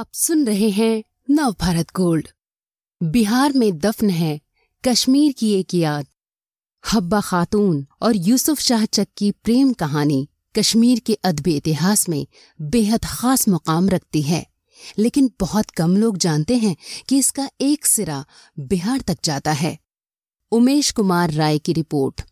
आप सुन रहे हैं नव भारत गोल्ड। बिहार में दफन है कश्मीर की एक याद। हब्बा खातून और यूसुफ शाह चक की प्रेम कहानी कश्मीर के अदबी इतिहास में बेहद खास मुकाम रखती है। लेकिन बहुत कम लोग जानते हैं कि इसका एक सिरा बिहार तक जाता है। उमेश कुमार राय की रिपोर्ट।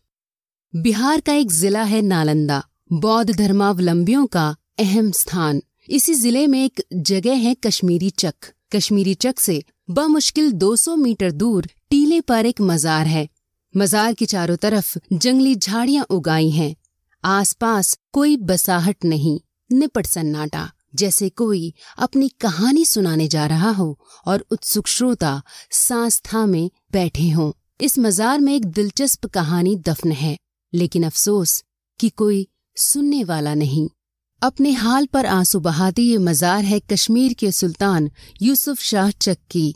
बिहार का एक जिला है नालंदा। बौद्ध धर्मावलंबियों का अहम स्थान। इसी ज़िले में एक जगह है कश्मीरी चक। कश्मीरी चक से बमुश्किल 200 मीटर दूर टीले पर एक मजार है। मजार की चारों तरफ़ जंगली झाड़ियाँ उगाई हैं। आसपास कोई बसाहट नहीं, निपट सन्नाटा, जैसे कोई अपनी कहानी सुनाने जा रहा हो और उत्सुक श्रोता सांस थामे बैठे हों। इस मजार में एक दिलचस्प कहानी दफन है, लेकिन अफसोस कि कोई सुनने वाला नहीं। अपने हाल पर आँसू बहाती ये मजार है कश्मीर के सुल्तान यूसुफ शाह चक की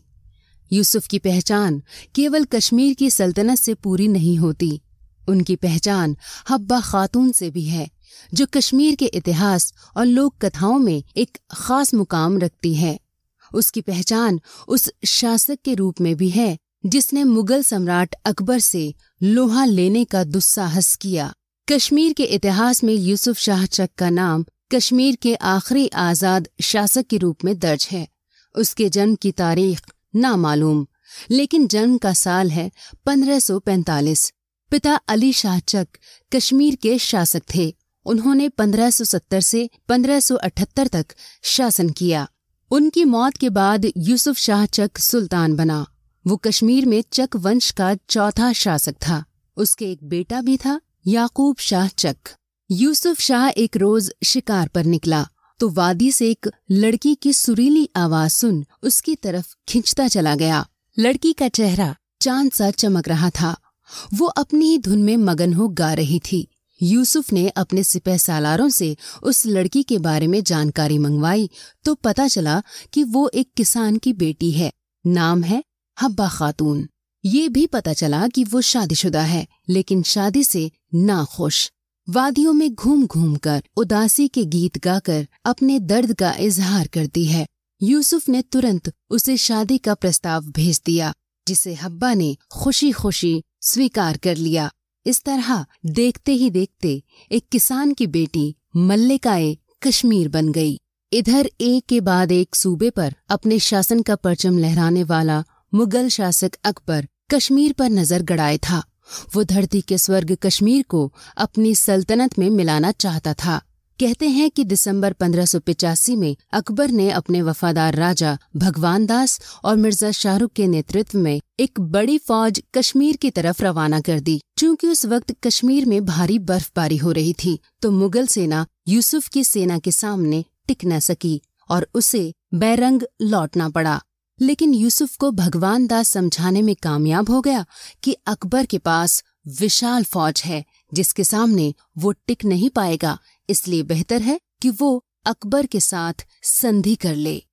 यूसुफ की पहचान केवल कश्मीर की सल्तनत से पूरी नहीं होती। उनकी पहचान हब्बा खातून से भी है, जो कश्मीर के इतिहास और लोक कथाओं में एक खास मुकाम रखती है। उसकी पहचान उस शासक के रूप में भी है, जिसने मुगल सम्राट अकबर से लोहा लेने का दुस्साहस किया। कश्मीर के इतिहास में यूसुफ शाह चक का नाम कश्मीर के आखिरी आज़ाद शासक के रूप में दर्ज है। उसके जन्म की तारीख नामालूम, लेकिन जन्म का साल है 1545 पिता अली शाह चक कश्मीर के शासक थे। उन्होंने 1570 से 1578 तक शासन किया। उनकी मौत के बाद यूसुफ शाह चक सुल्तान बना। वो कश्मीर में चक वंश का चौथा शासक था। उसके एक बेटा भी था। याकूब शाह चक। यूसुफ शाह एक रोज शिकार पर निकला तो वादी से एक लड़की की सुरीली आवाज़ सुन उसकी तरफ़ खिंचता चला गया। लड़की का चेहरा चाँद सा चमक रहा था। वो अपनी ही धुन में मगन हो गा रही थी। यूसुफ ने अपने सिपह सालारों से उस लड़की के बारे में जानकारी मंगवाई तो पता चला कि वो एक किसान की बेटी है। नाम है हब्बा खातून। ये भी पता चला कि वो शादीशुदा है, लेकिन शादी से नाखुश। वादियों में घूम घूम कर उदासी के गीत गाकर अपने दर्द का इजहार करती है। यूसुफ ने तुरंत उसे शादी का प्रस्ताव भेज दिया, जिसे हब्बा ने खुशी खुशी स्वीकार कर लिया। इस तरह देखते ही देखते एक किसान की बेटी मल्लिकाए कश्मीर बन गई। इधर एक के बाद एक सूबे पर अपने शासन का परचम लहराने वाला मुगल शासक अकबर कश्मीर पर नज़र गड़ाए था। वो धरती के स्वर्ग कश्मीर को अपनी सल्तनत में मिलाना चाहता था। कहते हैं कि दिसंबर 1585 में अकबर ने अपने वफादार राजा भगवान दास और मिर्ज़ा शाहरुख के नेतृत्व में एक बड़ी फौज कश्मीर की तरफ़ रवाना कर दी। चूँकि उस वक्त कश्मीर में भारी बर्फबारी हो रही थी तो मुगल सेना यूसुफ की सेना के सामने टिक न सकी और उसे बैरंग लौटना पड़ा। लेकिन यूसुफ को भगवान दास समझाने में कामयाब हो गया कि अकबर के पास विशाल फौज है, जिसके सामने वो टिक नहीं पाएगा। इसलिए बेहतर है कि वो अकबर के साथ संधि कर ले।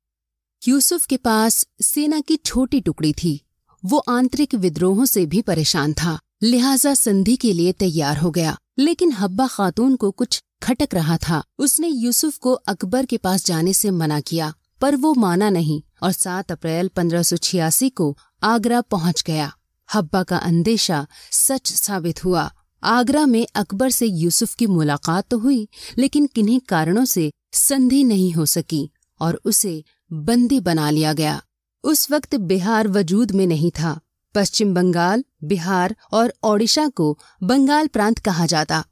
यूसुफ के पास सेना की छोटी टुकड़ी थी। वो आंतरिक विद्रोहों से भी परेशान था। लिहाजा संधि के लिए तैयार हो गया। लेकिन हब्बा खातून को कुछ खटक रहा था। उसने यूसुफ को अकबर के पास जाने से मना किया। पर वो माना नहीं और 7 अप्रैल 1586 को आगरा पहुँच गया। हब्बा का अंदेशा सच साबित हुआ। आगरा में अकबर से यूसुफ की मुलाकात तो हुई, लेकिन किन्हीं कारणों से संधि नहीं हो सकी और उसे बंदी बना लिया गया। उस वक्त बिहार वजूद में नहीं था। पश्चिम बंगाल, बिहार और ओडिशा को बंगाल प्रांत कहा जाता।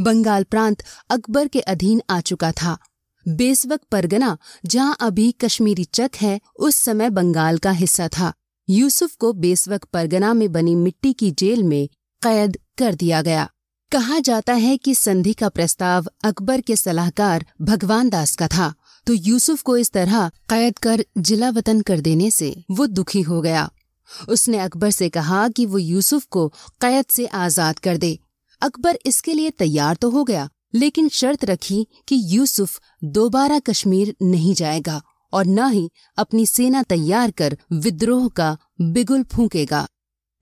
बंगाल प्रांत अकबर के अधीन आ चुका था। बेसवक परगना, जहाँ अभी कश्मीरी चक है, उस समय बंगाल का हिस्सा था। यूसुफ को बेसवक परगना में बनी मिट्टी की जेल में कैद कर दिया गया। कहा जाता है कि संधि का प्रस्ताव अकबर के सलाहकार भगवान दास का था तो यूसुफ को इस तरह कैद कर जिला वतन कर देने से वो दुखी हो गया। उसने अकबर से कहा कि वो यूसुफ को कैद से आज़ाद कर दे। अकबर इसके लिए तैयार तो हो गया लेकिन शर्त रखी कि यूसुफ दोबारा कश्मीर नहीं जाएगा और न ही अपनी सेना तैयार कर विद्रोह का बिगुल फूकेगा।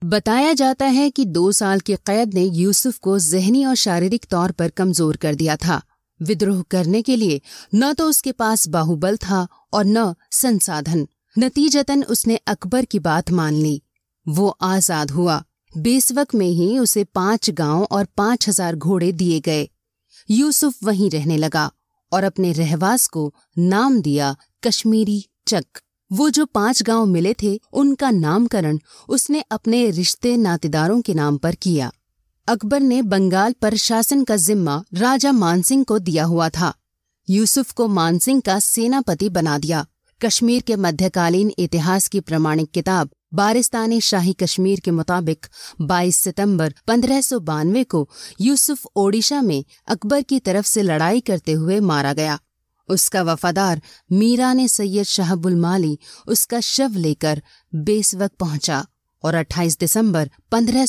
बताया जाता है कि दो साल की कैद ने यूसुफ को जहनी और शारीरिक तौर पर कमज़ोर कर दिया था। विद्रोह करने के लिए न तो उसके पास बाहुबल था और न संसाधन। नतीजतन उसने अकबर की बात मान ली। वो आज़ाद हुआ। बेसवक में ही उसे पाँच गाँव और पाँच हज़ार घोड़े दिए गए। यूसुफ वहीं रहने लगा और अपने रहवास को नाम दिया कश्मीरी चक। वो जो पाँच गाँव मिले थे, उनका नामकरण उसने अपने रिश्ते नातेदारों के नाम पर किया। अकबर ने बंगाल पर शासन का जिम्मा राजा मानसिंह को दिया हुआ था। यूसुफ को मानसिंह का सेनापति बना दिया। कश्मीर के मध्यकालीन इतिहास की प्रमाणिक किताब बारिस्तानी शाही कश्मीर के मुताबिक 22 सितंबर पंद्रह को यूसुफ ओडिशा में अकबर की तरफ़ से लड़ाई करते हुए मारा गया। उसका वफादार मीरा ने सैयद शाहबुल माली उसका शव लेकर बेसवक पहुँचा और 28 दिसंबर पंद्रह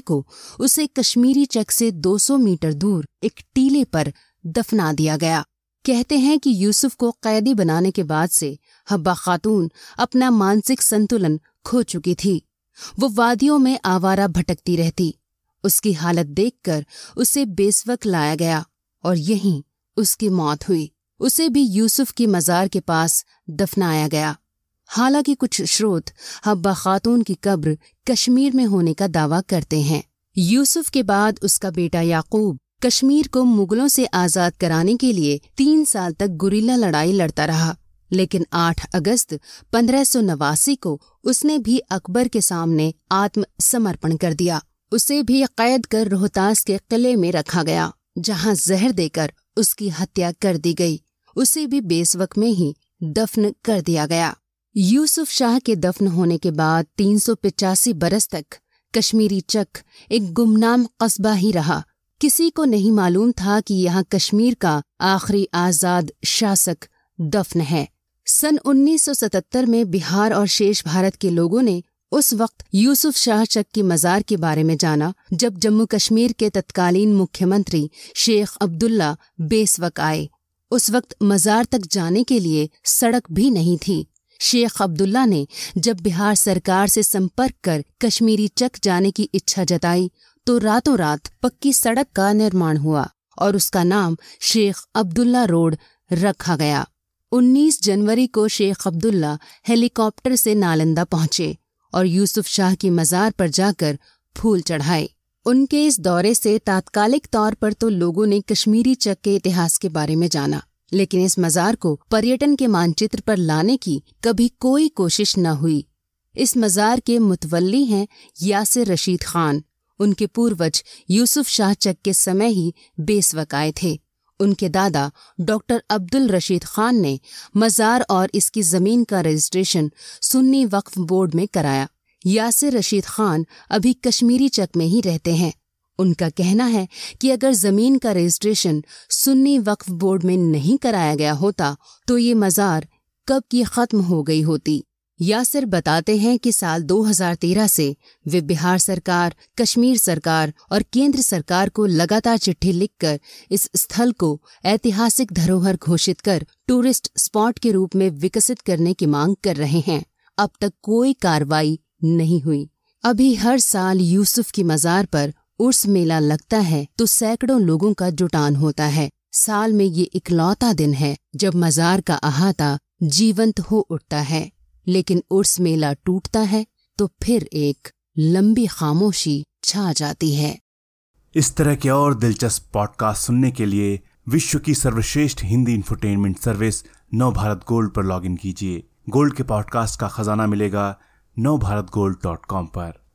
को उसे कश्मीरी चक से 200 मीटर दूर एक टीले पर दफना दिया गया। कहते हैं कि यूसुफ को कैदी बनाने के बाद से हब्बा खातून अपना मानसिक संतुलन खो चुकी थी। वो वादियों में आवारा भटकती रहती। उसकी हालत देखकर उसे बेसवक लाया गया और यहीं उसकी मौत हुई। उसे भी यूसुफ की मजार के पास दफनाया गया। हालाँकि कुछ स्रोत हब्बा खातून की कब्र कश्मीर में होने का दावा करते हैं। यूसुफ के बाद उसका बेटा याकूब कश्मीर को मुगलों से आज़ाद कराने के लिए तीन साल तक गुरिल्ला लड़ाई लड़ता रहा। लेकिन 8 अगस्त पंद्रह को उसने भी अकबर के सामने आत्मसमर्पण कर दिया। उसे भी कैद कर रोहतास के किले में रखा गया, जहाँ जहर देकर उसकी हत्या कर दी गई। उसे भी बेसवक में ही दफन कर दिया गया। यूसुफ शाह के दफन होने के बाद तीन बरस तक कश्मीरी चक एक गुमनाम कस्बा ही रहा। किसी को नहीं मालूम था कि यहाँ कश्मीर का आखिरी आज़ाद शासक दफन है। सन 1977 में बिहार और शेष भारत के लोगों ने उस वक्त यूसुफ शाह चक की मजार के बारे में जाना, जब जम्मू कश्मीर के तत्कालीन मुख्यमंत्री शेख अब्दुल्ला बेसवक आए। उस वक्त मजार तक जाने के लिए सड़क भी नहीं थी। शेख अब्दुल्ला ने जब बिहार सरकार से संपर्क कर कश्मीरी चक जाने की इच्छा जताई तो रातों रात पक्की सड़क का निर्माण हुआ और उसका नाम शेख अब्दुल्ला रोड रखा गया। 19 जनवरी को शेख अब्दुल्ला हेलीकॉप्टर से नालंदा पहुँचे और यूसुफ शाह की मजार पर जाकर फूल चढ़ाए। उनके इस दौरे से तात्कालिक तौर पर तो लोगों ने कश्मीरी चक के इतिहास के बारे में जाना, लेकिन इस मजार को पर्यटन के मानचित्र पर लाने की कभी कोई कोशिश न हुई। इस मजार के मुतवली हैं यासिर रशीद खान। उनके पूर्वज यूसुफ शाह चक के समय ही बेसवक आए थे। उनके दादा डॉक्टर अब्दुल रशीद खान ने मजार और इसकी ज़मीन का रजिस्ट्रेशन सुन्नी वक्फ बोर्ड में कराया। यासिर रशीद खान अभी कश्मीरी चक में ही रहते हैं। उनका कहना है कि अगर ज़मीन का रजिस्ट्रेशन सुन्नी वक्फ बोर्ड में नहीं कराया गया होता तो ये मजार कब की खत्म हो गई होती। यासिर बताते हैं कि साल 2013 से वे बिहार सरकार, कश्मीर सरकार और केंद्र सरकार को लगातार चिट्ठी लिखकर इस स्थल को ऐतिहासिक धरोहर घोषित कर टूरिस्ट स्पॉट के रूप में विकसित करने की मांग कर रहे हैं। अब तक कोई कार्रवाई नहीं हुई। अभी हर साल यूसुफ की मजार पर उर्स मेला लगता है तो सैकड़ों लोगों का जुटान होता है। साल में ये इकलौता दिन है जब मजार का अहाता जीवंत हो उठता है। लेकिन उर्स मेला टूटता है तो फिर एक लंबी खामोशी छा जाती है। इस तरह के और दिलचस्प पॉडकास्ट सुनने के लिए विश्व की सर्वश्रेष्ठ Hindi infotainment service Nav Bharat gold पर लॉगिन कीजिए। गोल्ड के पॉडकास्ट का खजाना मिलेगा नव भारत गोल्ड डॉट कॉम पर।